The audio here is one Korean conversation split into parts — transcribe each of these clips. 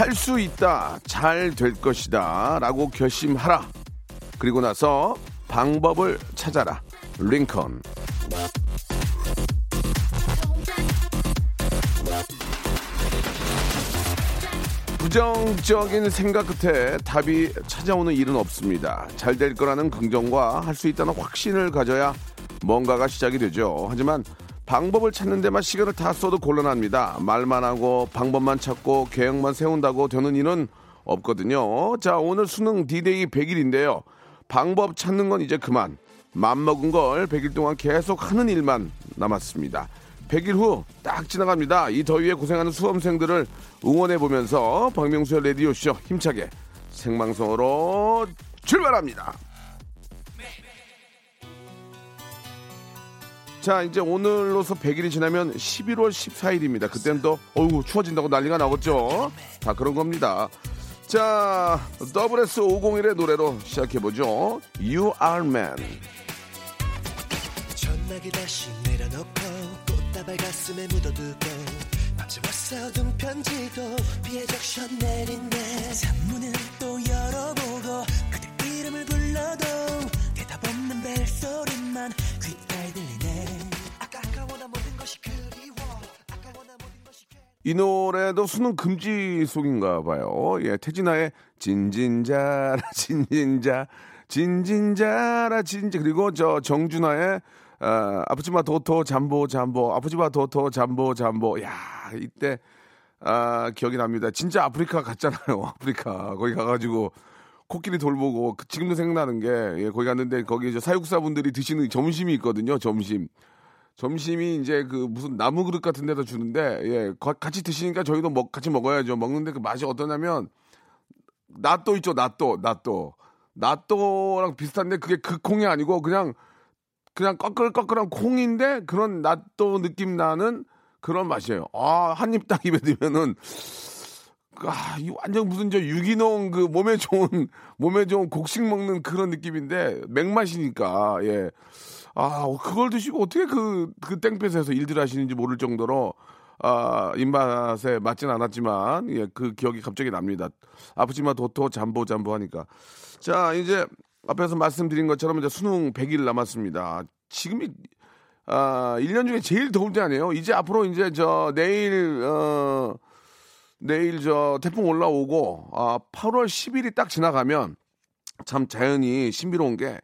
할 수 있다, 잘 될 것이다 라고 결심하라. 그리고 나서 방법을 찾아라. 링컨. 부정적인 생각 끝에 답이 찾아오는 일은 없습니다. 잘 될 거라는 긍정과 할 수 있다는 확신을 가져야 뭔가가 시작이 되죠. 하지만 방법을 찾는 데만 시간을 다 써도 곤란합니다. 말만 하고 방법만 찾고 계획만 세운다고 되는 일은 없거든요. 자, 오늘 수능 디데이 100일인데요. 방법 찾는 건 이제 그만. 맘먹은 걸 100일 동안 계속 하는 일만 남았습니다. 100일 후 딱 지나갑니다. 이 더위에 고생하는 수험생들을 응원해 보면서 박명수의 라디오쇼 힘차게 생방송으로 출발합니다. 자, 이제 오늘로서 100일이 지나면 11월 14일입니다. 그때는 또, 어우, 추워진다고 난리가 나겠죠? 다 그런 겁니다. 자, WS501의 노래로 시작해보죠. You are man. 전화기 다시 내려놓고 꽃다발 가슴에 묻어두고 밤새 써둔 편지도 비에 적셔 내린네 창문을 또 열어보고 그대 이름을 불러도 대답 없는 벨소리만 이 노래도 수능 금지 속인가 봐요. 예, 태진아의 진진자라 진진자 진진자라 진지 그리고 저 정준하의 아, 아프지마 도토 잠보 잠보 아프지마 도토 잠보 잠보 야 이때 아 기억이 납니다. 진짜 아프리카 갔잖아요. 아프리카 거기 가가지고 코끼리 돌보고 그- 지금도 생각나는 게 예, 거기 갔는데 거기 저 사육사분들이 드시는 점심이 있거든요. 점심. 점심이 이제 그 무슨 나무 그릇 같은 데다 주는데 예 거- 같이 드시니까 저희도 먹 같이 먹어야죠. 먹는데 그 맛이 어떠냐면 낫또 있죠 낫또 낫또. 낫또랑 비슷한데 그게 그 콩이 아니고 그냥 그냥 꺼끌꺼끌한 콩인데 그런 낫또 느낌 나는 그런 맛이에요. 아 한 입 딱 입에 들면은 아, 이 완전 무슨 저 유기농 그 몸에 좋은 몸에 좋은 곡식 먹는 그런 느낌인데 맥맛이니까 예. 아, 그걸 드시고 어떻게 그, 그 땡볕에서 일들 하시는지 모를 정도로, 아, 입맛에 맞진 않았지만, 예, 그 기억이 갑자기 납니다. 아프지만 도토 잠보 잠보 하니까. 자, 이제 앞에서 말씀드린 것처럼 이제 수능 100일 남았습니다. 지금이, 아, 1년 중에 제일 더울 때 아니에요? 이제 앞으로 이제 저 내일, 어, 내일 저 태풍 올라오고, 아, 8월 10일이 딱 지나가면 참 자연이 신비로운 게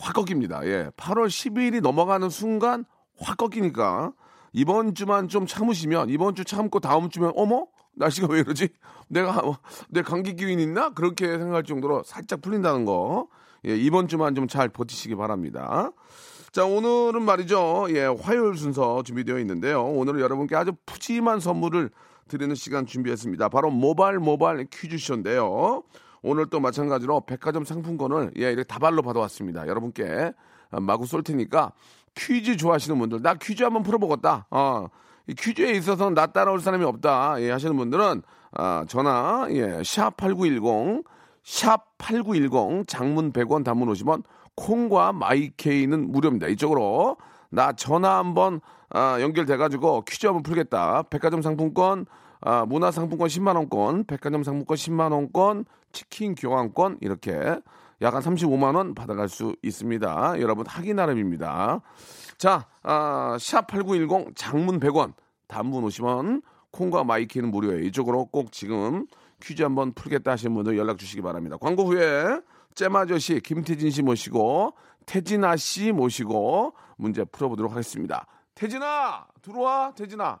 확 꺾입니다. 예. 8월 10일이 넘어가는 순간 확 꺾이니까 이번 주만 좀 참으시면 이번 주 참고 다음 주면 어머 날씨가 왜 이러지? 내가 내 감기 기운 있나? 그렇게 생각할 정도로 살짝 풀린다는 거. 예, 이번 주만 좀 잘 버티시기 바랍니다. 자, 오늘은 말이죠. 예, 화요일 순서 준비되어 있는데요. 오늘은 여러분께 아주 푸짐한 선물을 드리는 시간 준비했습니다. 바로 모발 모발 퀴즈쇼인데요. 오늘 또 마찬가지로 백화점 상품권을 예, 이렇게 다발로 받아왔습니다. 여러분께 마구 쏠 테니까 퀴즈 좋아하시는 분들, 나 퀴즈 한번 풀어보겠다. 어, 이 퀴즈에 있어서는 나 따라올 사람이 없다. 예, 하시는 분들은 아, 전화 예, 샵8910 샵8910 장문 100원 단문 50원 콩과 마이케이는 무료입니다. 이쪽으로 나 전화 한번 아, 연결돼가지고 퀴즈 한번 풀겠다. 백화점 상품권, 아, 문화 상품권 10만 원권, 백화점 상품권 10만 원권, 치킨 교환권 이렇게 약 한 35만 원 받아갈 수 있습니다. 여러분 하기 나름입니다. 자, 아, 샵8910 장문 100원, 단문 50원, 콩과 마이케이는 무료예요. 이쪽으로 꼭 지금 퀴즈 한번 풀겠다 하시는 분들 연락 주시기 바랍니다. 광고 후에 잼 아저씨 김태진 씨 모시고 태진아 씨 모시고 문제 풀어보도록 하겠습니다. 태진아 들어와 태진아.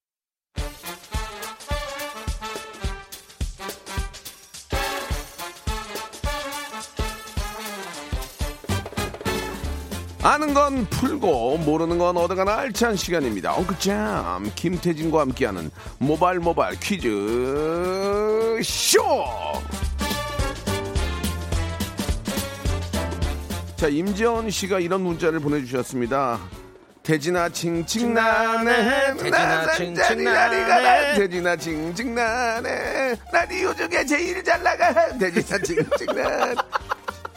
아는 건 풀고 모르는 건 얻어가는 알찬 시간입니다. 엉클잼 김태진과 함께하는 모발 모발 퀴즈 쇼. 자 임지연 씨가 이런 문자를 보내주셨습니다. 태진아 칭칭나네 태진아 칭칭나네. 태진아 칭칭나네 라디오 중에 제일 잘 나가 태진아 칭칭나네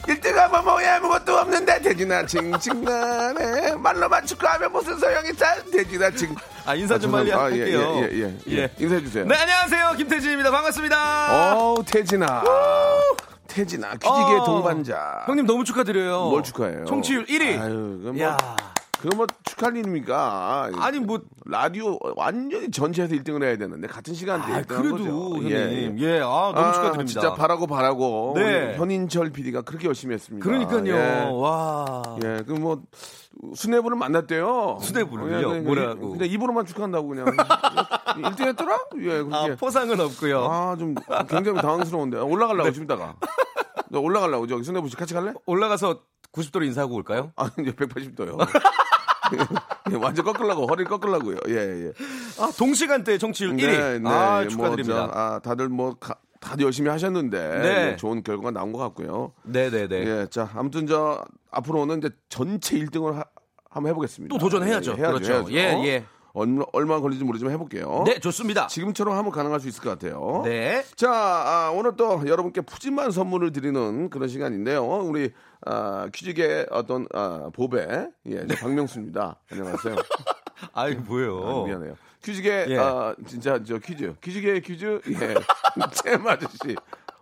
1등하면 뭐야 아무것도 없는데 돼지나 칭칭나네 말로만 축구하면 무슨 소용이 있어 돼지나 칭 아, 인사 좀 빨리 아, 예, 할게요. 예, 예, 예, 예. 예. 인사해 주세요 네, 안녕하세요. 김태진입니다. 반갑습니다. 어우 태진아 태진아 퀴즈계 어. 동반자 형님 너무 축하드려요. 뭘 축하해요 청취율 1위. 아유 야. 뭐 그건 뭐 축하할 일입니까 아니 뭐 라디오 완전히 전체에서 1등을 해야 되는데 같은 시간대에 아, 1등 한 그래도 거죠 형님. 예, 예. 예. 아, 너무 아, 축하드립니다. 진짜 바라고 바라고 네. 현인철 PD가 그렇게 열심히 했습니다 그러니까요. 예. 와. 예, 그 뭐 수뇌부를 만났대요. 수뇌부를요? 그냥, 뭐라고? 그냥 입으로만 축하한다고 그냥 1등 했더라? 예, 아, 그게 포상은 없고요. 아, 좀 굉장히 당황스러운데. 올라가려고 좀 이따가. 너 올라가려고 저기 수뇌부 씨 같이 갈래? 올라가서 90도로 인사하고 올까요? 아, 이제 180도요. 완전 꺾으려고 허리를 꺾으려고요. 예, 예. 아, 동시간대 청취율 1위. 네, 네. 아, 뭐 축하드립니다. 저, 아, 다들 뭐 가- 다들 열심히 하셨는데 네. 예, 좋은 결과가 나온 것 같고요. 네, 네, 네. 예, 자, 아무튼 저 앞으로는 이제 전체 1등을 하, 한번 해보겠습니다. 또 도전해야죠. 예, 해야죠, 그렇죠. 해야죠. 예, 예. 얼마 얼마 걸릴지 모르지만 해볼게요. 네, 좋습니다. 지금처럼 하면 가능할 수 있을 것 같아요. 네. 자, 아, 오늘 또 여러분께 푸짐한 선물을 드리는 그런 시간인데요. 우리 아, 퀴즈계 어떤 아, 보배, 예, 저 박명수입니다. 안녕하세요. 아이, 뭐예요? 아, 미안해요. 퀴즈계 예. 아, 진짜 저 퀴즈, 퀴즈계 퀴즈, 예, 잼 아저씨.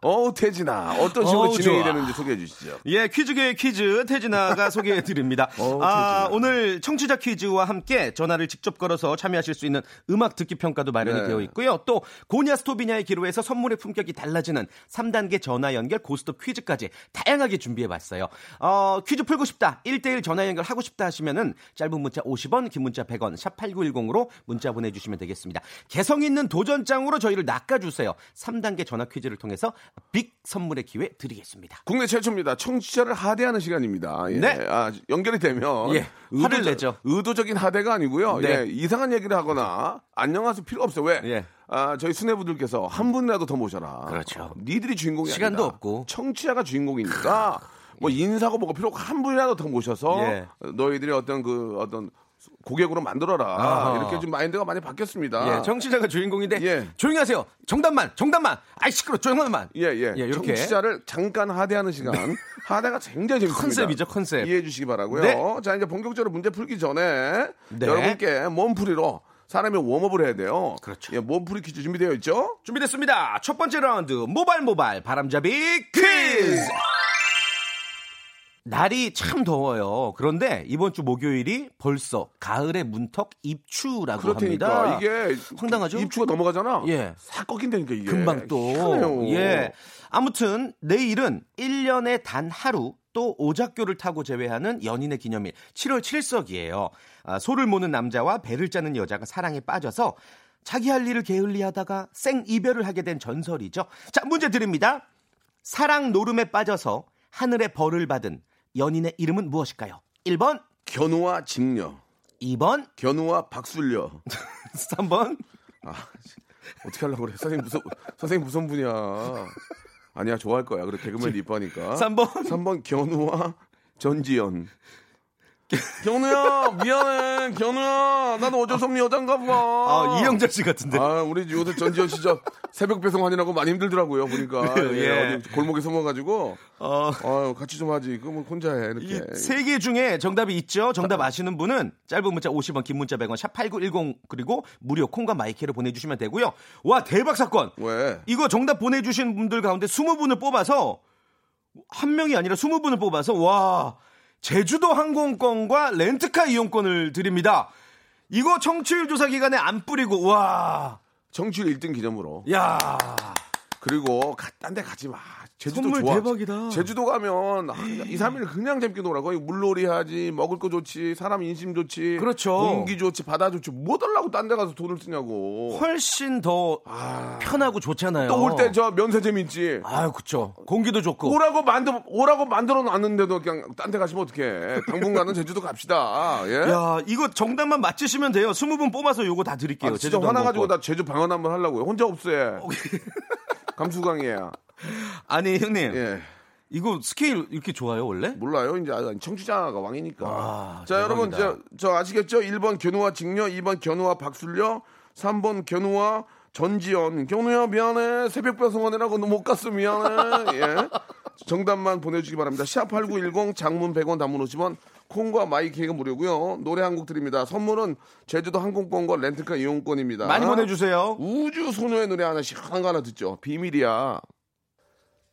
어우 태진아, 어떤 식으로 어우, 진행이 좋아. 되는지 소개해 주시죠. 예, 퀴즈계의 퀴즈 태진아가 소개해 드립니다. 아. 오늘 청취자 퀴즈와 함께 전화를 직접 걸어서 참여하실 수 있는 음악 듣기 평가도 마련이 네. 되어 있고요. 또 고냐 스토비냐의 기로에서 선물의 품격이 달라지는 3단계 전화 연결 고스톱 퀴즈까지 다양하게 준비해 봤어요. 어, 퀴즈 풀고 싶다. 1대1 전화 연결 하고 싶다 하시면은 짧은 문자 50원, 긴 문자 100원, 샵 8910으로 문자 보내 주시면 되겠습니다. 개성 있는 도전장으로 저희를 낚아 주세요. 3단계 전화 퀴즈를 통해서 빅 선물의 기회 드리겠습니다. 국내 최초입니다. 청취자를 하대하는 시간입니다. 예. 네. 아, 연결이 되면 예, 화를 내죠. 의도적인 하대가 아니고요. 네. 예, 이상한 얘기를 하거나 안녕하세요 필요 없어요. 왜? 예. 아, 저희 수뇌부들께서 한 분이라도 더 모셔라. 그렇죠. 니들이 주인공이 시간도 아니다. 없고. 청취자가 주인공이니까 뭐 인사고 뭐고 필요 없고 한 분이라도 더 모셔서 예. 너희들이 어떤 그 어떤 고객으로 만들어라. 아하. 이렇게 좀 마인드가 많이 바뀌었습니다. 예, 청취자가 주인공인데 예. 조용히 하세요. 정답만, 정답만. 아이 시끄러, 조용한만. 예, 예. 예, 이렇게. 청취자를 잠깐 하대하는 시간. 하대가 굉장히 재밌습니다. 컨셉이죠, 컨셉. 이해해 주시기 바라고요. 네. 자, 이제 본격적으로 문제 풀기 전에 네. 여러분께 몸풀이로 사람이 warm up을 해야 돼요. 그렇죠. 예, 몸풀이 퀴즈 준비되어 있죠? 준비됐습니다. 첫 번째 라운드 모발 모발 바람잡이 퀴즈. 날이 참 더워요. 그런데 이번 주 목요일이 벌써 가을의 문턱 입추라고 그렇다니까 합니다. 이게 황당하죠? 입추가 넘어가잖아. 예. 싹 꺾인다니까 이게. 금방 또. 희한해요. 예. 아무튼 내일은 1년에 단 하루 또 오작교를 타고 제외하는 연인의 기념일 7월 7석이에요. 아, 소를 모는 남자와 배를 짜는 여자가 사랑에 빠져서 자기 할 일을 게을리하다가 생 이별을 하게 된 전설이죠. 자, 문제 드립니다. 사랑 노름에 빠져서 하늘의 벌을 받은 연인의 이름은 무엇일까요? 1번, 견우와 직녀, 2번, 견우와 박술녀. 3번, 아, 어떻게 하려고 그래? 선생님 무슨 선생님 무슨 분이야? 아니야 좋아할 거야. 그래 개그맨 이뻐하니까. 3번. 3번 견우와 전지현. 견우야 미안해 견우야 나도 어쩔 수 없는 여잔가 봐. 아, 이영자 씨 같은데. 아, 우리 요새 전지현 씨저 새벽 배송하느라고 많이 힘들더라고요 보니까 예, 예. 어디 골목에 숨어가지고 어, 아유 같이 좀 하지 그러면 혼자 해 이렇게 세 개 중에 정답이 있죠. 정답 아시는 분은 짧은 문자 50원, 긴 문자 100원, 샵 8910 그리고 무료 콩과 마이크로 보내주시면 되고요. 와 대박 사건. 왜 이거 정답 보내주신 분들 가운데 20분을 뽑아서 한 명이 아니라 20분을 뽑아서 와 제주도 항공권과 렌트카 이용권을 드립니다. 이거 청취율 조사 기간에 안 뿌리고 와. 청취율 1등 기념으로 야. 그리고 딴 데 가지 마. 제주도 선물 좋아. 대박이다. 제주도 가면 아, 2, 3일 그냥 재밌게 놀아. 거기 물놀이 하지, 먹을 거 좋지, 사람 인심 좋지, 그렇죠. 공기 좋지, 바다 좋지. 뭐 달라고 딴 데 가서 돈을 쓰냐고. 훨씬 더 편하고 좋잖아요. 또 올 때 저 면세 재밌지. 아유, 그쵸. 공기도 좋고. 오라고 만들 오라고 만들어 놨는데도 그냥 딴 데 가시면 어떡해. 당분간은 제주도 갑시다. 예. 야, 이거 정답만 맞히시면 돼요. 20분 뽑아서 요거 다 드릴게요. 아, 진짜 화나가지고. 나 제주 방언 한번 하려고요. 혼자 없애. 감수광이야. 아니, 형님. 예. 이거 스케일 이렇게 좋아요, 원래? 몰라요. 이제 청취자가 왕이니까. 아, 자, 여러분, 저, 대박이다. 저 아시겠죠? 1번 견우와 직녀, 2번 견우와 박술녀, 3번 견우와 전지현. 견우야, 미안해. 새벽 배송하느라고 너 못 갔어, 미안해. 예. 정답만 보내주시기 바랍니다. 샵8910 장문 100원 단문 50원 콩과 마이케이가 무료고요. 노래 한 곡 드립니다. 선물은 제주도 항공권과 렌트카 이용권입니다. 많이 보내주세요. 우주 소녀의 노래 하나 시원한 거 하나 듣죠. 비밀이야.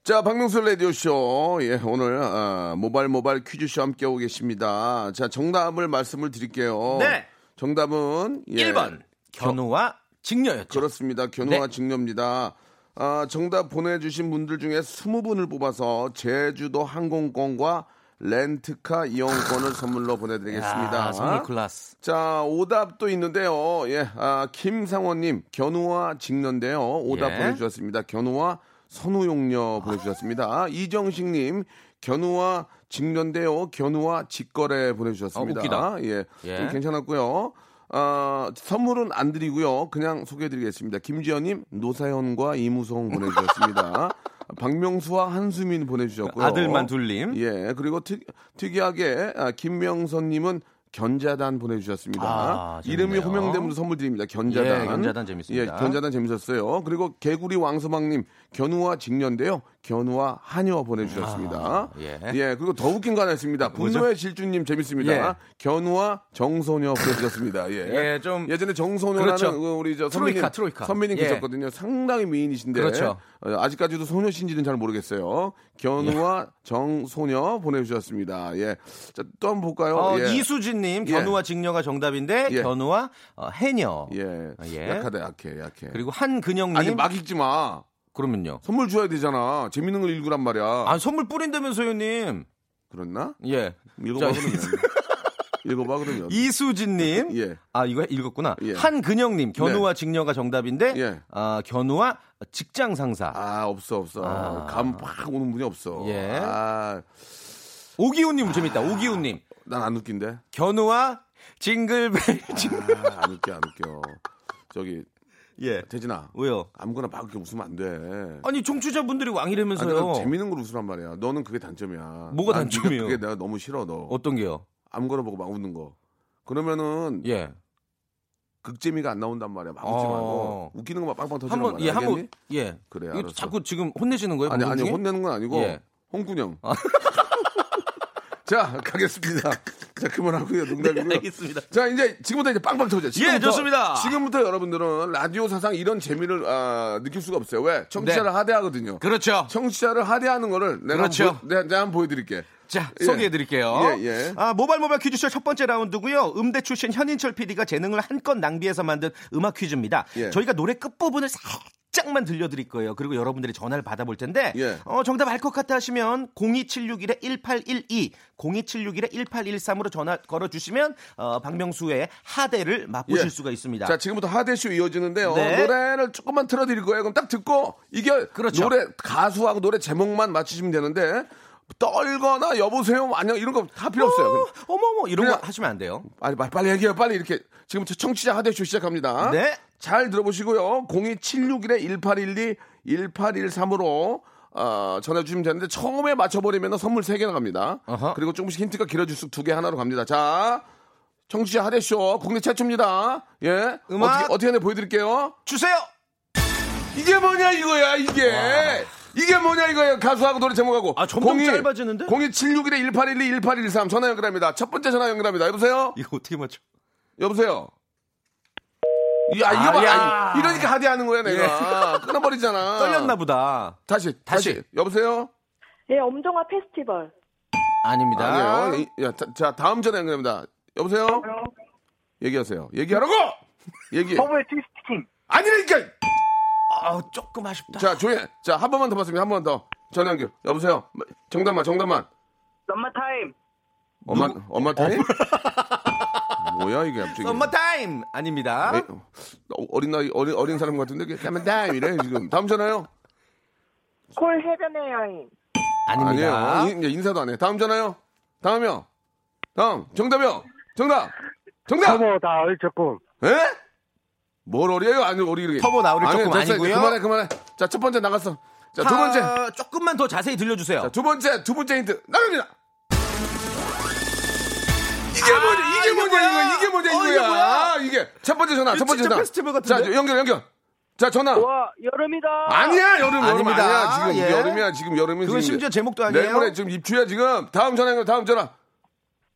자, 박명수 라디오쇼. 예, 오늘, 아, 모발 모발 퀴즈쇼 함께하고 계십니다. 자, 정답을 말씀을 드릴게요. 네. 정답은, 예, 1번. 견우와 직녀였죠. 그렇습니다. 견우와 네. 직녀입니다. 아, 정답 보내주신 분들 중에 20분을 뽑아서 제주도 항공권과 렌트카 이용권을 선물로 보내드리겠습니다. 야, 선물 클라스. 자, 오답도 있는데요. 예, 아, 김상원님, 견우와 직녀인데요. 오답 예. 보내주셨습니다. 견우와 선우용녀 보내주셨습니다. 이정식님, 견우와 직녀인데요. 견우와 직거래 보내주셨습니다. 어, 웃기다. 예, 예. 좀 괜찮았고요. 아, 선물은 안 드리고요. 그냥 소개해드리겠습니다. 김지연님, 노사연과 이무송 보내주셨습니다. 박명수와 한수민 보내주셨고요. 아들만 둘님. 예, 그리고 특, 특이하게 아, 김명선님은 견자단 보내주셨습니다. 아, 이름이. 호명되면 선물 드립니다. 견자단. 예, 견자단 재밌습니다. 예, 견자단 재밌었어요. 그리고 개구리 왕서방님 견우와 직녀인데요. 견우와 한여 보내주셨습니다. 아, 예. 그리고 더 웃긴 거 하나 있습니다. 분노의 질주님 재밌습니다. 예. 견우와 정소녀 보내주셨습니다. 예. 예, 좀- 예전에 정소녀라는 그렇죠. 그 우리 저 선배님 트로이카, 트로이카. 선배님 예. 계셨거든요. 상당히 미인이신데 그렇죠. 어, 아직까지도 소녀신지는 잘 모르겠어요. 견우와 정소녀 보내주셨습니다. 예. 자, 또 한번 볼까요? 어, 예. 이수진님, 예. 견우와 직녀가 정답인데, 예. 견우와 어, 해녀. 예. 예. 약하다, 약해, 약해. 그리고 한근영님. 아니, 막 읽지 마. 그러면요. 선물 줘야 되잖아. 재밌는 걸 읽으란 말이야. 아, 선물 뿌린다면서요, 님. 그렇나? 예. 읽어봐, 자, 그러면. 읽어봐, 그러면. 이수진님. 예. 아, 이거 읽었구나. 예. 한근영님, 견우와 직녀가 정답인데, 예. 아, 견우와 직장 상사. 아, 없어, 없어. 아. 감팍 오는 분이 없어. 예. 아, 오기훈님 재밌다. 오기훈님. 난 안 웃긴데. 견우와 징글벨. 아, 안 웃겨, 안 웃겨. 저기, 예. 태진아. 왜요? 아무거나 막 그렇게 웃으면 안 돼. 아니, 청취자분들이 아니, 왕이라면서요. 내가 재밌는 걸 웃으란 말이야. 너는 그게 단점이야. 뭐가 난 단점이에요? 그게, 내가 너무 싫어, 너. 어떤 게요? 아무거나 보고 막 웃는 거. 그러면은 예. 극재미가 안 나온단 말이야. 막 웃지 어. 말고 웃기는 거만 빵빵 터지는 한번 말이야. 예? 한번 예. 그래, 알았어. 자꾸 지금 혼내시는 거예요? 아니 아니? 혼내는 건 아니고 예. 홍군형. 자 가겠습니다. 자 그만하고요. 농담이고요. 알겠습니다. 자 이제 지금부터 이제 빵빵 터져. 지금부터, 예, 좋습니다. 지금부터 여러분들은 라디오 사상 이런 재미를 아, 느낄 수가 없어요. 왜? 청취자를 네. 하대하거든요. 그렇죠. 청취자를 하대하는 거를 내가 그렇죠. 한번 보, 내가, 내가 한번 보여드릴게. 자, 예. 소개해드릴게요. 예, 예. 아, 모바일 모바일 퀴즈쇼 첫 번째 라운드고요. 음대 출신 현인철 PD가 재능을 한껏 낭비해서 만든 음악 퀴즈입니다. 예. 저희가 노래 끝부분을 살짝 만 들려드릴 거예요. 그리고 여러분들이 전화를 받아볼 텐데, 예. 어, 정답 알 것 같아 하시면 02761-1812, 02761-1813으로 전화 걸어주시면, 어, 박명수의 하대를 맛보실 예. 수가 있습니다. 자, 지금부터 하대쇼 이어지는데요. 네. 노래를 조금만 틀어드릴 거예요. 그럼 딱 듣고 이게 그렇죠. 노래 가수하고 노래 제목만 맞추시면 되는데 떨거나 여보세요 안녕 이런 거 다 필요 없어요. 그냥 어머머 이런 거 그냥- 하시면 안 돼요. 빨리 빨리, 빨리 얘기해요. 빨리 이렇게 지금부터 청취자 하대쇼 시작합니다. 네. 잘 들어보시고요. 02761-1812 1813으로 어, 전해주시면 되는데 처음에 맞춰버리면 선물 3개 나 갑니다. 어허. 그리고 조금씩 힌트가 길어질수록 2개 하나로 갑니다. 자, 청취자 하대쇼 국내 최초입니다. 예. 음악. 어떻게, 어떻게 하나 보여드릴게요. 주세요. 이게 뭐냐 이거야 이게. 이게 뭐냐 이거야 가수하고 노래 제목하고 아, 점점 짧아지는데? 02761-1812 1813 전화 연결합니다. 첫 번째 전화 연결합니다. 여보세요? 이거 어떻게 맞춰? 여보세요. 야, 이거 아, 봐. 야. 아, 이러니까 하대하는 거야, 내가. 끊어버리잖아. 떨렸나 보다. 다시, 다시. 다시. 여보세요? 예, 엄정화 페스티벌. 아닙니다. 아니에요. 이- 야, 자, 자, 다음 전화 연결합니다. 여보세요? 얘기하세요. 얘기하라고! 얘기. 터보의 Twist King. 아니라니까! 아, 조금 아쉽다. 자, 조용해. 자, 한 번만 더 봤습니다. 한 번 더. 전화 연결. 여보세요? 정답만, 정답만. 썸머 타임. 엄마, 엄마 타임? 뭐야, 이게 갑자기. 썸머 타임 아닙니다. 에, 어, 어린 나이, 어린, 어린 사람 같은데, 가면 타임 이래, 지금. 다음 전화요? 콜 해변의 여인. 아닙니다. 아니에요. 인, 인사도 안 해. 다음 전화요. 다음이요. 다음. 정답이요. 정답. 정답. 서버 나을 조금. 에? 뭘 어려요? 아니, 우리 이렇게. 터보 아니, 조금 됐어요. 아니고요. 그만해, 그만해. 자, 첫 번째 나갔어. 자, 두 번째. 아, 조금만 더 자세히 들려주세요. 자, 두 번째, 두 번째 힌트. 나갑니다. 이게 아, 뭐냐, 이게 뭐냐, 뭐야? 이거, 이게 뭐냐, 어, 이게 이거야. 뭐야? 이게. 첫 번째 전화, 첫 번째 전화. 페스티벌 같은데? 자, 연결, 연결. 자, 전화. 와 여름이다. 아니야, 여름, 여름 아닙니다. 아니야. 지금 예. 여름이야, 지금 여름이 그건 지금. 심지어 제목도 아니에요. 내일모레 지금 입추야, 지금. 다음 전화, 연결, 다음 전화.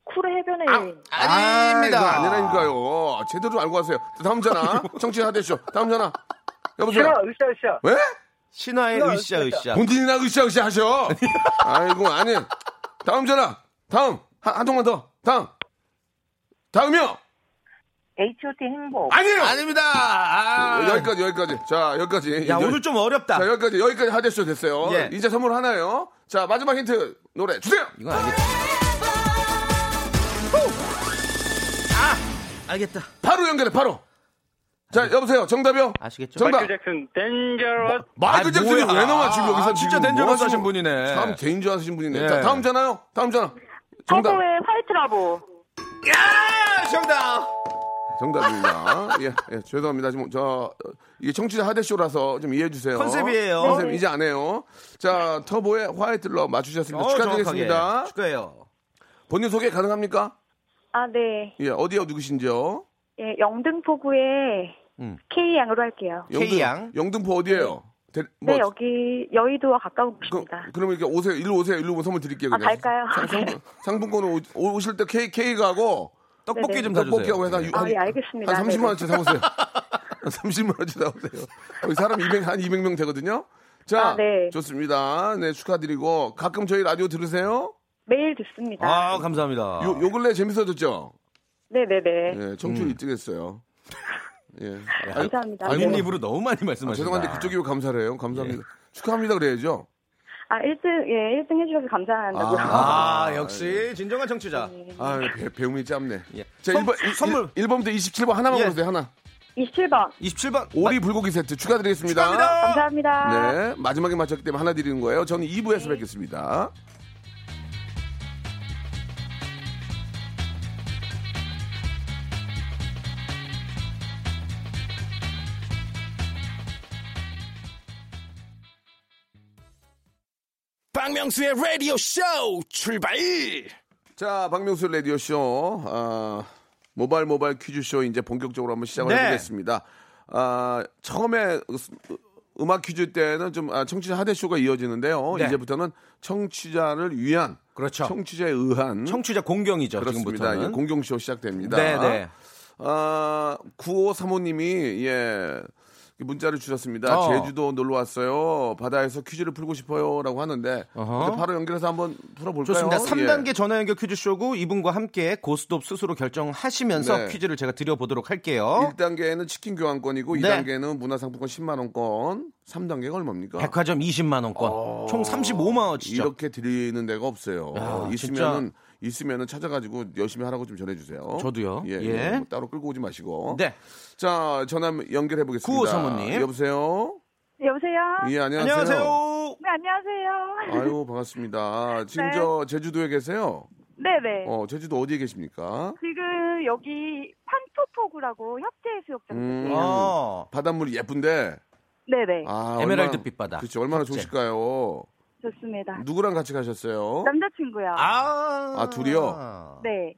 쿨 해변의 여인. 아닙니다. 아, 아니라니까요. 제대로 알고 왔어요. 다음 전화. 청취자 하대쇼. 다음 전화. 여보세요. 싫어 으쌰 으쌰. 왜? 신화의 으쌰 으쌰. 본인이나 으쌰 으쌰 하셔. 아이고, 아니. 다음 전화. 다음. 한, 한 통만 더. 다음. 다음이요. H.O.T 행복. 아니에요. 아닙니다. 아. 여기까지, 여기까지. 자, 여기까지. 야, 여- 오늘 좀 어렵다. 자, 여기까지, 여기까지 하대쇼 됐어요. 예. 이제 선물 하나요. 자, 마지막 힌트. 노래 주세요. 이건 알겠다. 아, 알겠다. 바로 연결해, 바로. 자, 여보세요. 정답이요. 아시겠죠? 정답. 마이클 잭슨 댄저러스. 마이클 아, 잭슨이. 왜 나와 지금 여기서 아, 진짜 지금 댄저러스 뭐 하신 분이네. 참 데인저 하신 분이네. 예. 자, 다음 전화요. 다음 전화. 정답. 터보의 White Love. 야, 정답. 정답입니다. 예, 예, 죄송합니다. 지금 저 어, 이게 청취자 하대 쇼라서 좀 이해해 주세요. 컨셉이에요. 컨셉 이제 안 해요. 자, 터보의 White Love 맞추셨습니다. 어, 축하드리겠습니다. 정확하게. 축하해요. 본인 소개 가능합니까? 아, 네. 예, 어디요 누구신지요? 예, 영등포구의 음. K양으로 할게요. K양. 영등포 어디예요? 대- 네, 뭐, 여기 여의도와 가까운 그, 곳입니다. 그러면 이렇게 오세요. 일로 오세요. 일로 오면 선물 드릴게요. 아, 그냥. 갈까요? 상, 상품, 상품권은 오, 오실 때 K, K가고 떡볶이 네네. 좀 사주세요. 떡볶이하고 해서 한, 아, 예, 알겠습니다. 한 30만 네네. 원치 사오세요. 한 30만 원치 사오세요. 여기 사람 200, 한 200명 되거든요. 자, 아, 네. 좋습니다. 네, 축하드리고 가끔 저희 라디오 들으세요? 매일 듣습니다. 아, 감사합니다. 요, 요 근래 재밌어졌죠? 네네네. 예, 청취율 일 1등 했어요. 예. 감사합니다. 아니, 네. 입으로 너무 많이 아, 말씀하셨다. 죄송한데 그쪽 입으로 감사를 해요. 감사합니다. 축하합니다 그래야죠. 아, 1등, 예, 1등 해주셔서 감사한다고요. 아, 역시 진정한 청취자. 아, 배, 배움이 짧네. 예. 자, 선- 1번, 선물. 1 번부터 27번 하나만 예. 고르세요, 하나. 27번. 27번. 오리 불고기 세트 축하드리겠습니다. 감사합니다. 네, 마지막에 맞췄기 때문에 하나 드리는 거예요. 저는 2부에서 뵙겠습니다. 박명수의 라디오 쇼 출발! 자, 박명수 라디오쇼, 아, 모바일 모바일 퀴즈 쇼 이제 본격적으로 한번 시작을 네. 해보겠습니다. 아, 처음에 으- 음악 퀴즈 때는 좀 아, 청취자 하대 쇼가 이어지는데요. 네. 이제부터는 청취자를 위한, 그렇죠. 청취자에 의한 청취자 공경이죠, 그렇습니다. 지금부터는. 예, 공경쇼 시작됩니다. 네, 네. 아, 9535님이, 예, 문자를 주셨습니다. 어. 제주도 놀러 왔어요. 바다에서 퀴즈를 풀고 싶어요. 라고 하는데, 바로 연결해서 한번 풀어볼까요? 좋습니다. 예. 3단계 전화 연결 퀴즈쇼고 이분과 함께 고스톱 스스로 결정하시면서 네. 퀴즈를 제가 드려보도록 할게요. 1단계는 치킨 교환권이고 네. 2단계는 문화상품권 10만 원권, 3단계가 얼마입니까? 백화점 20만 원권, 총 35만원치죠. 이렇게 드리는 데가 없어요. 야, 있으면은, 있으면은 찾아가지고 열심히 하라고 좀 전해주세요. 저도요. 예, 예. 예. 뭐 따로 끌고 오지 마시고. 네. 자, 전화 연결해 보겠습니다. 구호 사모님. 여보세요? 여보세요? 예, 안녕하세요. 안녕하세요. 네, 안녕하세요. 아유, 반갑습니다. 지금 네. 저 제주도에 계세요? 네네. 어, 제주도 어디에 계십니까? 지금 여기 판토포구라고 협재해수욕장 음. 어. 바닷물이 예쁜데. 네네. 아, 에메랄드 빛 바다. 그렇죠. 얼마나 협재. 좋으실까요? 좋습니다. 누구랑 같이 가셨어요? 남자친구요. 아. 아, 둘이요? 네.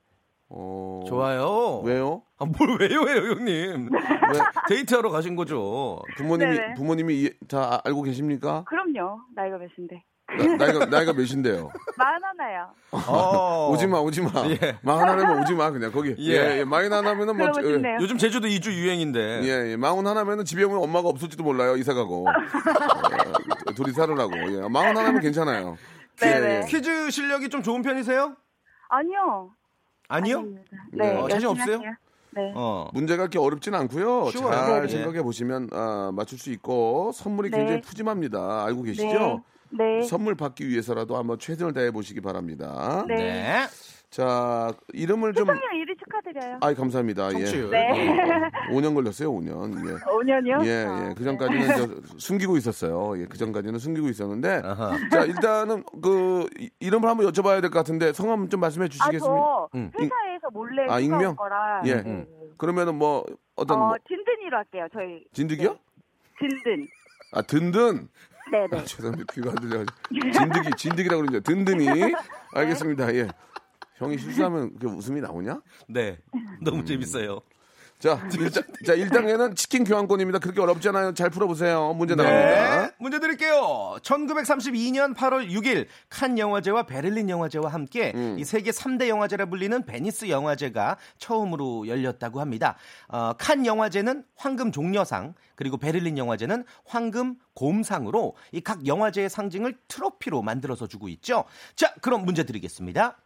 어. 좋아요. 왜요? 아, 뭘 왜요, 왜요, 형님? 왜? 데이트하러 가신 거죠. 부모님이 네네. 부모님이 이- 다 알고 계십니까? 그럼요. 나이가 몇인데. 나, 나이가 나이가 몇인데요? 마흔 하나요. 어. 오지 마, 오지 마. 예. 마흔 하나면 오지 마, 그냥 거기. 예. 예, 예. 마흔 하나면은 뭐. 그러고 싶네요. 요즘 제주도 이주 유행인데. 예, 예. 마흔 하나면은 집에 오면 엄마가 없을지도 몰라요, 이사 가고. 예, 둘이 살으라고. 예. 마흔 하나면 괜찮아요. 네네. 예, 퀴즈 실력이 좀 좋은 편이세요? 아니요. 아니요? 아닙니다. 네. 네. 어, 자신 없어요? 할게요. 네. 어. 문제가 그렇게 어렵진 않고요. 쉬워요. 잘 네. 생각해 보시면 아, 맞출 수 있고 선물이 네. 굉장히 푸짐합니다. 알고 계시죠? 네. 선물 받기 위해서라도 한번 최선을 다해 보시기 바랍니다. 네. 네. 자, 이름을 좀 수성님 1위 축하드려요. 아이 감사합니다. 청취율. 예. 네. 5년 걸렸어요, 5년. 예. 5년이요? 예, 예. 그 전까지는 저 숨기고 있었어요. 예, 그 전까지는 숨기고 있었는데. 아하. 자, 일단은 그 이- 이름을 한번 여쭤봐야 될 것 같은데 성함 좀 말씀해 아, 주시겠습니까? 저 음. 회사에서 몰래 아, 익명? 온 거라. 예. 네. 그러면은 뭐 어떤 어, 뭐 든든이로 할게요. 저희 진드기요? 든든. 아, 든든. 네네. 아, 죄송합니다. 귀가 안 들려가지고. 진드기, 진드기라고 그러죠. 든든이. 알겠습니다. 예. 형이 실수하면 그 웃음이 나오냐? 네. 너무 재밌어요. 자, 일단, 자, 1단계는 치킨 교환권입니다. 그렇게 어렵지 않아요. 잘 풀어보세요. 문제 네. 나갑니다. 문제 드릴게요. 1932년 8월 6일 칸 영화제와 베를린 영화제와 함께 음. 이 세계 3대 영화제라 불리는 베니스 영화제가 처음으로 열렸다고 합니다. 어, 칸 영화제는 황금 종려상 그리고 베를린 영화제는 황금 곰상으로 이 각 영화제의 상징을 트로피로 만들어서 주고 있죠. 자, 그럼 문제 드리겠습니다.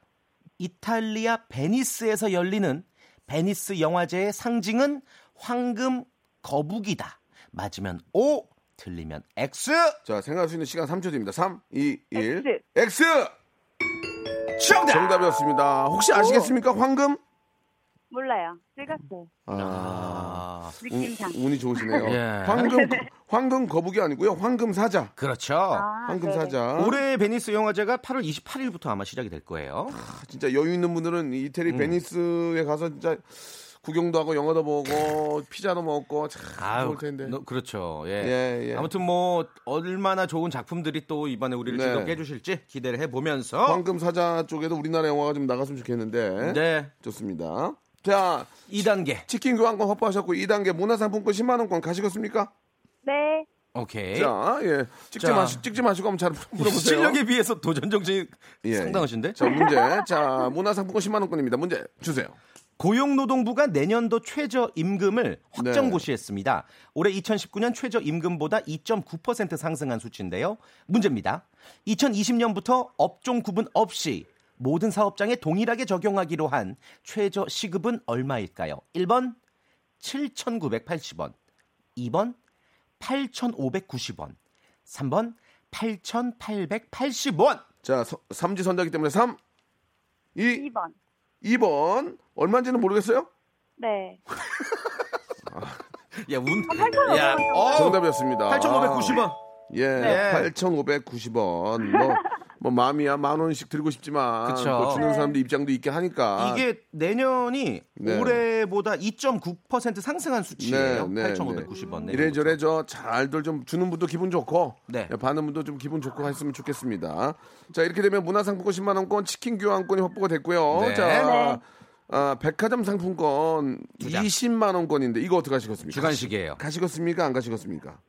이탈리아 베니스에서 열리는 베니스 영화제의 상징은 황금 거북이다. 맞으면 O, 틀리면 X. 자, 생각할 수 있는 시간 3초 드립니다. 3, 2, 1. X. X! 정답! 정답이었습니다. 혹시 아시겠습니까? 황금? 몰라요. 찍었어요. 아, 운, 느낌상. 운 이 좋으시네요. 예. 황금, 황금 거북이 아니고요. 황금 사자. 그렇죠. 아, 황금 네네. 사자. 올해 베니스 영화제가 8월 28일부터 아마 시작이 될 거예요. 아, 진짜 여유 있는 분들은 음. 이태리 베니스에 가서 진짜 구경도 하고 영화도 보고 피자도 먹고 참 좋을 텐데. 너- 그렇죠. 예. 예, 예. 아무튼 뭐 얼마나 좋은 작품들이 또 이번에 우리를 네. 즐겁게 해주실지 기대를 해보면서 황금 사자 쪽에도 우리나라 영화가 좀 나갔으면 좋겠는데. 네 좋습니다. 자, 2단계 치킨 교환권 확보하셨고 2단계 문화상품권 10만 원권 가시겠습니까? 네. 오케이. 자, 예. 찍지 자. 마시 찍지 마시고 한번 잘 풀어보세요. 실력에 비해서 도전 정신이 예, 상당하신데? 예. 자, 문제. 자, 문화상품권 10만 원권입니다. 문제 주세요. 고용노동부가 내년도 최저 임금을 확정 네. 고시했습니다. 올해 2019년 최저 임금보다 2.9% 상승한 수치인데요. 문제입니다. 2020년부터 업종 구분 없이 모든 사업장에 동일하게 적용하기로 한 최저 시급은 얼마일까요? 1번 7,980원, 2번 8,590원, 3번 8,880원. 자, 서- 삼지 선다기 때문에 3 2 2번. 2번 얼마인지는 모르겠어요? 네. 야, 운. 8,500원 야. 어, 정답이었습니다. 8,590원. 예, 네. 8,590원. 뭐, 뭐 마음이야 만 원씩 들고 싶지만 그쵸. 뭐 주는 네. 사람들 입장도 있게 하니까 이게 내년이 네. 올해보다 2.9% 상승한 수치예요. 네, 네, 8,590원. 네. 이래저래 저 잘들 좀 주는 분도 기분 좋고 네. 예, 받는 분도 좀 기분 좋고 했으면 좋겠습니다. 자 이렇게 되면 문화상품권 10만 원권 치킨 교환권이 확보가 됐고요. 네. 자 네. 아, 백화점 상품권 두 장. 20만 원권인데 이거 어떻게 하시겠습니까? 주간식이에요. 가시겠습니까? 안 가시겠습니까?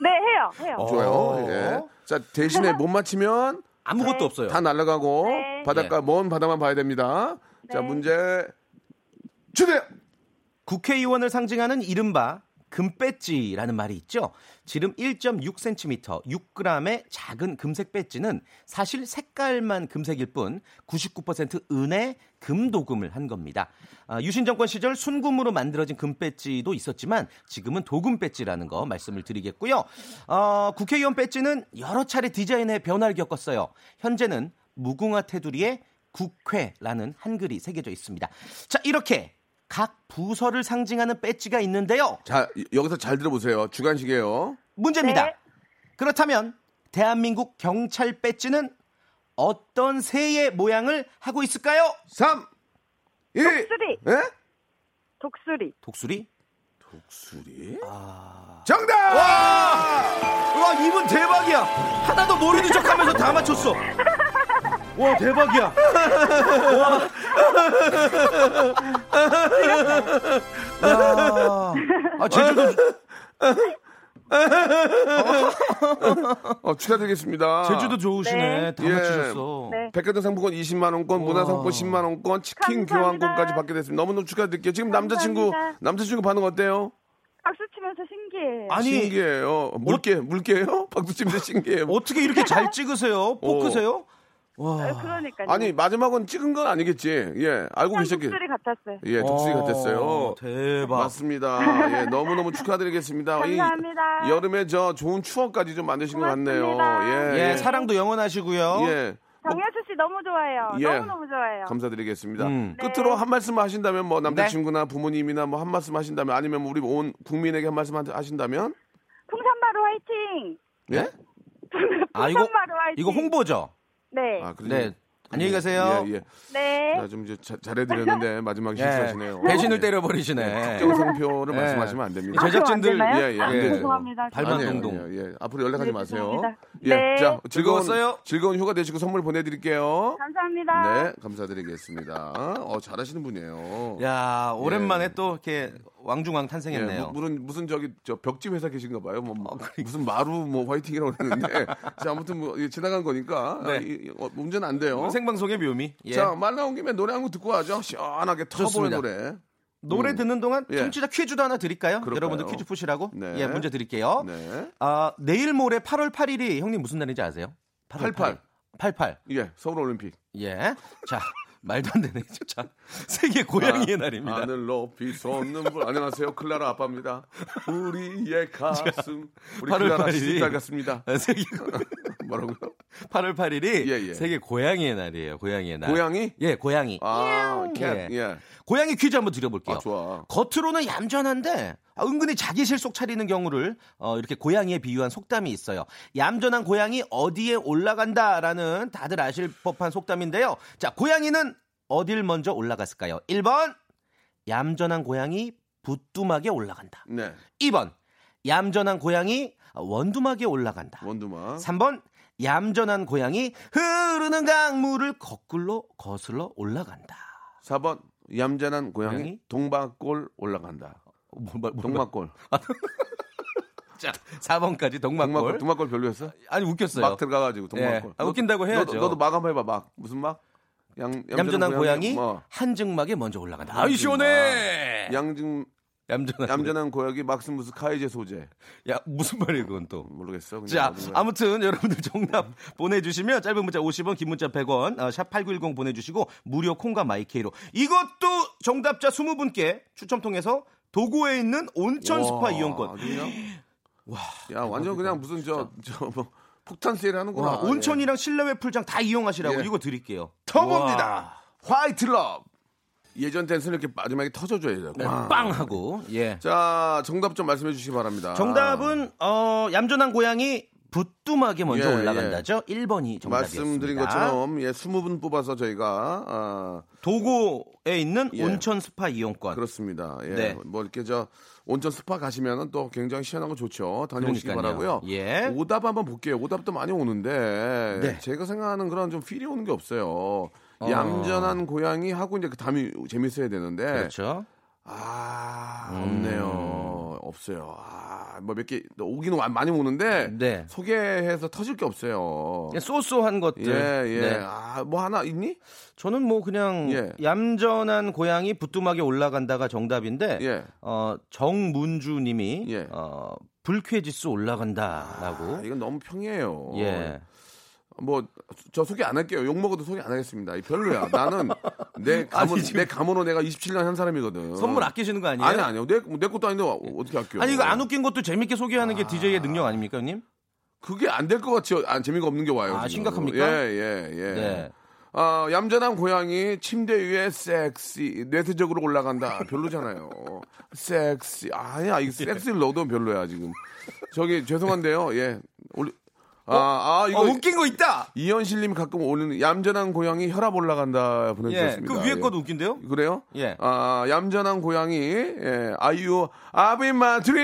네, 해요. 해요. 어. 좋아요. 예. 자 대신에 못 맞히면 아무것도 없어요. 다 날아가고 네. 바닷가 먼 바다만 봐야 됩니다. 자 네. 문제 주세요. 국회의원을 상징하는 이른바 금배지라는 말이 있죠. 지름 1.6cm, 6g의 작은 금색 배지는 사실 색깔만 금색일 뿐 99% 은의 금도금을 한 겁니다. 아, 유신 정권 시절 순금으로 만들어진 금배지도 있었지만 지금은 도금 배지라는 거 말씀을 드리겠고요. 어, 국회의원 배지는 여러 차례 디자인의 변화를 겪었어요. 현재는 무궁화 테두리에 국회라는 한글이 새겨져 있습니다. 자, 이렇게 각 부서를 상징하는 배지가 있는데요. 자, 이- 여기서 잘 들어보세요. 주간식이에요. 문제입니다. 네. 그렇다면 대한민국 경찰 배지는 어떤 새의 모양을 하고 있을까요? 3, 2, 독수리. 예? 독수리. 독수리? 독수리? 아. 정답! 와 이분 대박이야. 하나도 모르는 척 하면서 다 맞췄어. 와 대박이야. 와. 야. 아 제주도 어, 축하드리겠습니다. 제주도 좋으시네. 네. 다 예. 맞추셨어. 네. 백화점 상품권 20만 원권, 문화 상품권 10만 원권, 치킨 감사합니다. 교환권까지 받게 됐습니다. 너무너무 축하드릴게요. 지금 남자친구 감사합니다. 남자친구 반응 어때요? 박수 치면서 신기해요. 아니 신기해요. 물게 물게요? 박수 치면서 신기해요. 어떻게 이렇게 잘 찍으세요? 포크세요? 와. 그러니까요. 아니 마지막은 찍은 건 아니겠지. 예, 알고 계셨겠. 독수리 같았어요. 예, 독수리 어, 같았어요. 대박. 맞습니다. 예, 너무 너무 축하드리겠습니다. 이 감사합니다. 여름에 저 좋은 추억까지 좀 만드신 것 같네요. 고맙습니다. 예, 예, 사랑도 영원하시고요. 예. 정혜수 씨 너무 좋아해요. 예. 너무 너무 좋아해요. 감사드리겠습니다. 음. 네. 끝으로 한 말씀 하신다면 뭐 남자친구나 부모님이나 뭐 한 말씀 하신다면 아니면 우리 온 국민에게 한 말씀 하신다면 풍산마루 화이팅! 예? 아 이거 풍산마루 화이팅! 이거 홍보죠? 네. 아, 그래. 네. 안녕히 가세요. 예, 예. 네. 자, 좀 이제 자- 잘해드렸는데 마지막에 예. 실수하시네요. 배신을 때려버리시네요. 특정 상표를 예. 말씀하시면 안 됩니다. 제작진들 아, 안 되나요? 예, 예, 안 예. 죄송합니다. 발만 아니에요, 동동. 아니에요. 예, 앞으로 연락하지 네, 마세요. 예, 네. 자 즐거운 즐거웠어요? 즐거운 휴가 되시고 선물 보내드릴게요. 감사합니다. 네, 감사드리겠습니다. 어, 잘하시는 분이에요. 야 오랜만에 예. 또 이렇게 왕중왕 예, 탄생했네요. 뭐, 무슨 무슨 저기 저 벽지 회사 계신가 봐요. 뭐 어, 그러니까. 무슨 마루 뭐 화이팅이라고 그러는데 자 아무튼 뭐 예, 지나간 거니까 네. 아, 이, 이, 어, 문제는 안 돼요. 생방송의 묘미. 예. 자 말 나온 김에 노래 한 곡 듣고 하죠. 시원하게 터보의. 노래. 노래 음. 듣는 동안 예. 청취자 퀴즈도 하나 드릴까요? 그럴까요? 여러분들 퀴즈 푸시라고. 네. 예, 문제 드릴게요. 네. 아, 내일 모레 8월 8일이 형님 무슨 날인지 아세요? 8월 88. 88. 예, 서울 올림픽. 예. 자, 말도 안 되네. 자, 세계 고양이의 아, 날입니다. 하늘 높이 솟는 불. 안녕하세요. 클라라 아빠입니다. 우리의 가슴. 우리 클라라 팔일이. 시집 잘 갔습니다. 아, 세계 뭐라고요? 8월 8일이 예, 예. 세계 고양이의 날이에요. 고양이의 날. 고양이? 예, 고양이. 아, 캣. 예. 예. 고양이 퀴즈 한번 드려볼게요. 아, 좋아. 겉으로는 얌전한데 아, 은근히 자기 실속 차리는 경우를 어, 이렇게 고양이에 비유한 속담이 있어요. 얌전한 고양이 어디에 올라간다라는 다들 아실 법한 속담인데요. 자, 고양이는 어딜 먼저 올라갔을까요? 1번 얌전한 고양이 부뚜막에 올라간다. 네. 2번 얌전한 고양이 원두막에 올라간다. 원두마. 3번 얌전한 고양이 흐르는 강물을 거꾸로 거슬러 올라간다. 4번 얌전한 고양이, 고양이? 동방골 올라간다. 뭐, 뭐, 뭐, 동막골. 자, 4번까지 동막골. 동막골. 동막골 별로였어? 아니 웃겼어요. 막 들어가가지고 동막골. 예. 아, 웃긴다고 해야죠. 너도, 너도 막 한번 해봐. 막 무슨 막? 양 얌전한 고양이 뭐 한증막에 먼저 올라간다. 아이. 시원해. 양증 얌전한. 얌전한 고양이 막시무스 카이저 소제. 야 무슨 말이에요 그건 또. 모르겠어. 그냥 자. 아무튼 여러분들 정답 보내주시면 짧은 문자 50원, 긴 문자 100원, 어, 샵8910 보내주시고 무료 콩과 마이케이로 이것도 정답자 20분께 추첨 통해서 도고에 있는 온천 스파 와, 이용권. 그냥 야 완전 그냥 무슨 저 저 뭐 폭탄 세일 하는구나. 와, 온천이랑 실내외 풀장 다 이용하시라고 예. 이거 드릴게요. 터봅니다. 화이트 러브. 예전 댄스는 이렇게 마지막에 터져줘야 돼요. 네, 빵. 빵 하고 예. 자 정답 좀 말씀해 주시기 바랍니다. 정답은 어, 얌전한 고양이 부뚜막에 먼저 예, 올라간다죠. 1번이 정답이었습니다. 말씀드린 것처럼 예 20분 뽑아서 저희가 아, 도고에 있는 예. 온천 스파 이용권. 그렇습니다. 예. 네. 뭐 이렇게 저 온천 스파 가시면은 또 굉장히 시원한 거 좋죠. 다녀오시기 그러니까요. 바라고요. 예. 오답 한번 볼게요. 오답도 많이 오는데 네. 제가 생각하는 그런 좀 필이 오는 게 없어요. 얌전한 고양이 하고 이제 그 다음이 재밌어야 되는데 그렇죠. 아 음. 없네요. 없어요. 아 뭐 몇 개 오기는 와- 많이 오는데 네. 소개해서 터질 게 없어요. 소소한 것들. 예, 예. 네. 아, 뭐 하나 있니? 저는 뭐 그냥 예. 얌전한 고양이 부뚜막에 올라간다가 정답인데 예. 어, 정문주 님이 예. 어, 불쾌지수 올라간다라고. 아, 이건 너무 평이에요. 예. 뭐 저 소개 안 할게요. 욕 먹어도 소개 안 하겠습니다. 이 별로야. 나는 내 감은 아니, 내 감으로 내가 27년 한 사람이거든. 선물 아끼시는 거 아니에요? 아니 아니요. 내, 내 것도 아닌데 어떻게 아껴? 아니 이거 안 웃긴 것도 재밌게 소개하는 게 DJ의 능력 아닙니까, 형님? 그게 안 될 것 같죠. 아, 재미가 없는 게 와요. 아, 지금. 심각합니까? 예, 예, 예. 네. 어, 얌전한 고양이 침대 위에 섹시 뇌세적으로 올라간다 별로잖아요. 섹시 아니야 이 섹시를 넣어도 별로야 지금. 저기 죄송한데요. 예. 올리 아, 아 이거 어, 웃긴 거 있다. 이현실님 가끔 오는 얌전한 고양이 혈압 올라간다 예, 보내주셨습니다. 그 위에 예. 것도 웃긴데요? 그래요? 예. 아, 얌전한 고양이, 예, 아이유, 아비마 드림!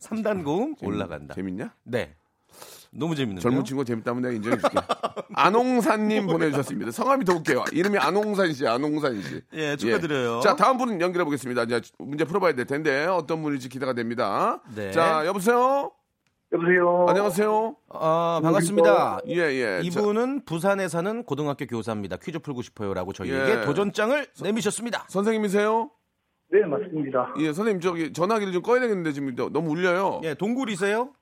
3단 고음 올라간다. 재밌냐? 네. 너무 재밌는데요. 젊은 친구가 재밌다면 내가 인정해줄게. 안홍산님 보내주셨습니다. 성함이 더 웃겨요. 이름이 안홍산 씨, 안홍산 씨. 예, 축하드려요. 자, 다음 분 연결해 보겠습니다. 이제 문제 풀어봐야 될 텐데 어떤 분일지 기대가 됩니다. 네. 자, 여보세요? 여보세요. 안녕하세요? 아, 반갑습니다. 예, 예. 이분은 부산에 사는 고등학교 교사입니다. 퀴즈 풀고 싶어요라고 저희에게 예. 도전장을 내미셨습니다. 자, 선생님이세요? 네, 맞습니다. 예, 선생님, 저기 전화기를 좀 꺼야 되겠는데 지금 너무 울려요. 예, 동굴이세요?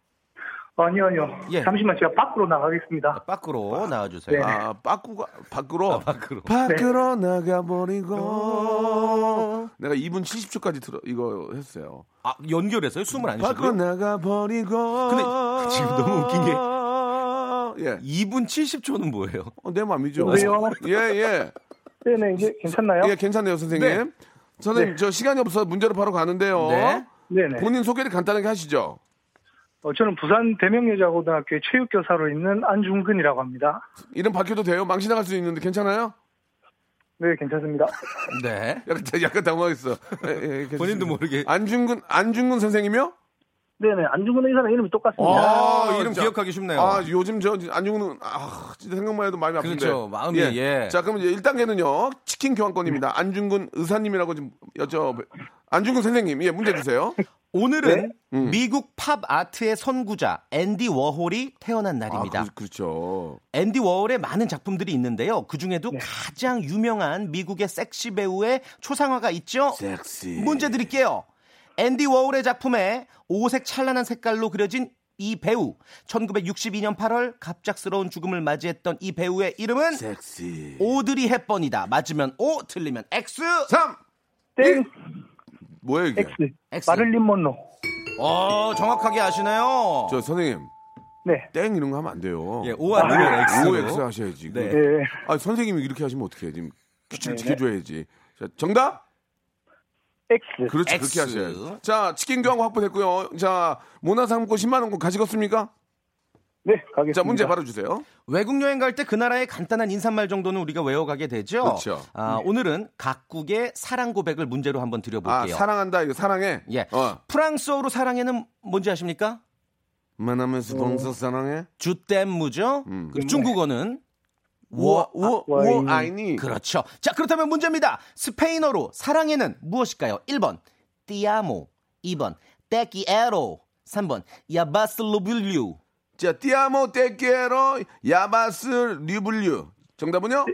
아니요, 아니요. 예. 잠시만 제가 밖으로 나가겠습니다. 밖으로 나와주세요. 네. 아, 빠꾸가, 밖으로. 밖으로. 밖으로 나가버리고. 내가 2분 70초까지 들어, 이거 했어요. 아, 연결해서요? 숨을 안 밖으로 쉬고요? 나가버리고. 근데 지금 너무 웃긴 게 예. 2분 70초는 뭐예요? 어, 내 맘이죠. 여보세요? 예, 예. 네네, 이제 괜찮나요? 예, 괜찮네요, 선생님. 네. 선생님, 네. 저 시간이 없어서 문제로 바로 가는데요. 네. 네네. 본인 소개를 간단하게 하시죠. 어, 저는 부산 대명여자고등학교의 체육교사로 있는 안중근이라고 합니다. 이름 바뀌어도 돼요? 망신나갈 수 있는데 괜찮아요? 네, 괜찮습니다. 네. 약간, 약간 당황했어. 예, 예, 괜찮습니다. 본인도 모르게. 안중근, 안중근 선생님이요? 네네, 안중근 의사는 이름이 똑같습니다. 아, 이름 자, 기억하기 쉽네요. 아, 요즘 저 안중근은 아, 진짜 생각만 해도 마음이 아픈데. 그렇죠. 마음이, 예. 자, 그럼 이제 1단계는요. 치킨 교환권입니다. 안중근 의사님이라고 좀 여쭤 안중근 선생님, 예, 문제 주세요. 오늘은 음. 미국 팝 아트의 선구자 앤디 워홀이 태어난 날입니다. 아, 그, 렇죠 앤디 워홀의 많은 작품들이 있는데요. 그 중에도 가장 유명한 미국의 섹시 배우의 초상화가 있죠. 섹시. 문제 드릴게요. 앤디 워홀의 작품에 오색 찬란한 색깔로 그려진 이 배우. 1962년 8월 갑작스러운 죽음을 맞이했던 이 배우의 이름은 섹시. 오드리 헵번이다. 맞으면 O, 틀리면 X. 3. 땡, 뭐예요, 이게? X. X. 마를린 먼로. 어, 정확하게 아시나요? 저 선생님, 네. 땡 이런 거 하면 안 돼요. 예, O와 누면 X로. 오 X 하셔야지. 네. 네. 아, 선생님이 이렇게 하시면 어떡해. 지금 규칙을 네. 지켜줘야지. 자, 정답? X. 그렇지, X. 그렇게 하셔야죠. 자, 치킨 교환권 확보됐고요. 자, 문화상품권 10만 원권 가지겠습니까? 네, 가겠습니다. 자, 문제 바로 주세요. 외국 여행 갈 때 그 나라의 간단한 인사말 정도는 우리가 외워가게 되죠. 그렇죠. 아, 오늘은 각국의 사랑 고백을 문제로 한번 아, 드려볼게요. 사랑한다, 이거 사랑해. 예. 어. 프랑스어로 사랑해는 뭔지 아십니까? 만나면서 봉서 사랑해? 주댐무죠. 음. 중국어는 워, 워, 워, 와인. 아이니. 그렇죠. 자, 그렇다면 문제입니다. 스페인어로 사랑해는 무엇일까요? 1번 띠아모, 2번 떼끼에로, 3번 야바슬로빌류. 자, 띠아모 떼끼에로 야바스 류블류. 정답은요?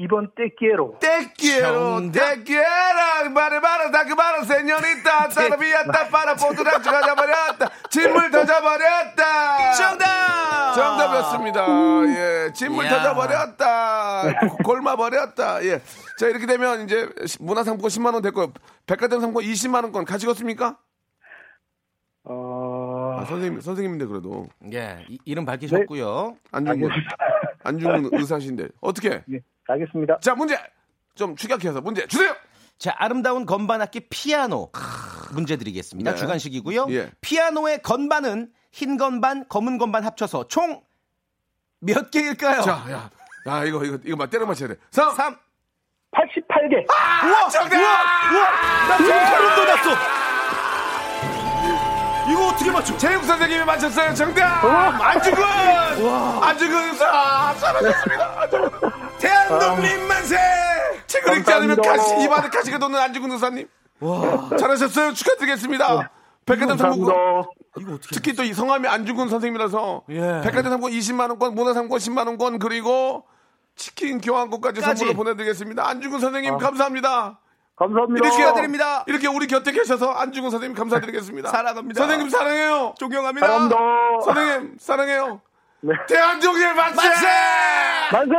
2번 떼끼에로. 떼끼에로. 떼끼에라, 바르바르, 다그바르, 세뇨리따, 따라비았다, 빠라, 포트라, 가져버렸다, 짐을 터져버렸다. 정답! 정답이었습니다. 예, 짐을 이야. 터져버렸다. 고- 골마버렸다. 예. 자, 이렇게 되면 이제 문화상품권 10만원 됐고, 백화점 상품권 20만원권 가지겠습니까? 어, 아, 선생님, 선생님인데 그래도. 예, 이, 이름 밝히셨고요. 안중근, 알겠습니다. 안중근 의사신데. 어떻게? 네, 가겠습니다. 자, 문제! 좀 축약해서 문제 주세요! 자, 아름다운 건반 악기 피아노. 문제 드리겠습니다. 네. 주관식이고요. 예. 피아노의 건반은 흰 건반, 검은 건반 합쳐서 총 몇 개일까요? 자, 야, 야, 이거, 이거, 이거 막 때려 맞춰야 돼. 3, 3. 88개. 우와! 정답! 우와! 나 지금 소름 돋았어! 이거 어떻게 맞춰? 체육 선생님이 맞췄어요. 정답! 안중근! 안중근 의사! 잘하셨습니다. 대한독립 만세! 책을 읽지 않으면. 가시, 입안에 가시가 돋는 안중근 의사님. 잘하셨어요. 축하드리겠습니다. 백화점 상품권. 이거 어떻게 특히 또 이 성함이 안중근 선생님이라서 예. 백화점 상품권 20만 원권, 문화 상품권 10만 원권, 그리고 치킨 교환권까지 까지. 선물로 보내드리겠습니다. 안중근 선생님 감사합니다. 감사합니다. 이렇게 축하드립니다. 이렇게 우리 곁에 계셔서 안중근 선생님 감사드리겠습니다. 사랑합니다. 선생님 사랑해요. 존경합니다. 감사합니다. 선생님 사랑해요. 네. 대한독립 만세! 만세!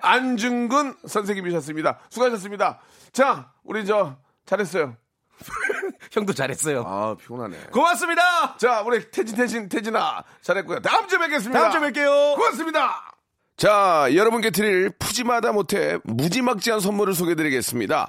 안중근 선생님이셨습니다. 수고하셨습니다. 자, 우리 저 잘했어요. 형도 잘했어요. 아, 피곤하네. 고맙습니다. 자, 우리 태진, 태진, 태진아. 잘했고요. 다음 주에 뵙겠습니다. 다음 주에 뵐게요. 고맙습니다. 자, 여러분께 드릴 푸짐하다 못해 무지막지한 선물을 소개드리겠습니다.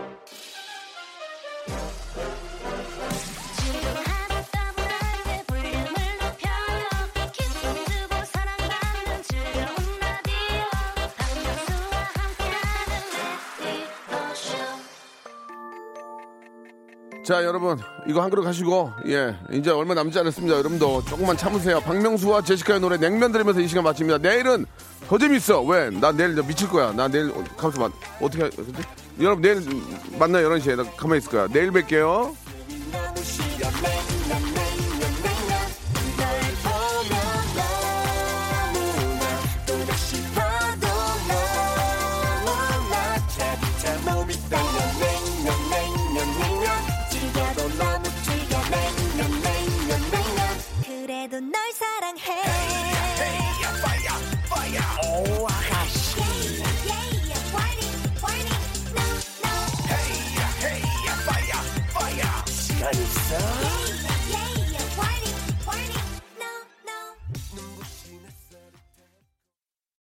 자, 여러분, 이거 한 그릇 하시고, 예, 이제 얼마 남지 않았습니다. 여러분도 조금만 참으세요. 박명수와 제시카의 노래 냉면 들으면서 이 시간 마칩니다. 내일은 더 재밌어. 왜? 나 내일 저 미칠 거야. 나 내일, 어, 가만있어 봐. 어떻게, 하지? 여러분, 내일 만나요. 11시에. 나 가만히 있을 거야. 내일 뵐게요.